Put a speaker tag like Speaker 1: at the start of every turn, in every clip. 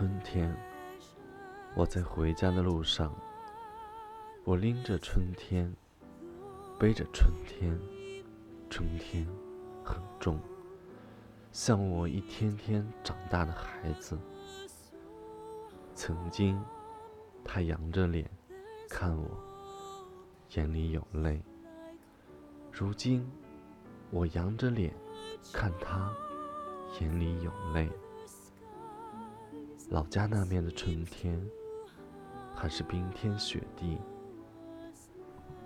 Speaker 1: 春天，我在回家的路上，我拎着春天，背着春天，春天很重，像我一天天长大的孩子。曾经，他扬着脸看我，眼里有泪；如今，我扬着脸看他，眼里有泪。老家那面的春天，还是冰天雪地。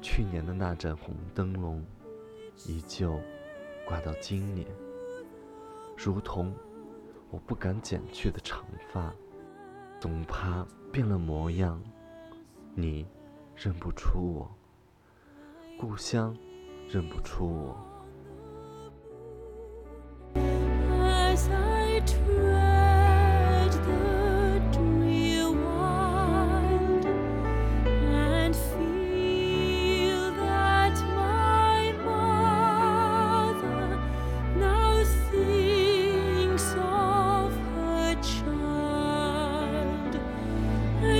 Speaker 1: 去年的那盏红灯笼，依旧挂到今年。如同我不敢剪去的长发，总怕变了模样，你认不出我，故乡认不出我。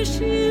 Speaker 1: 是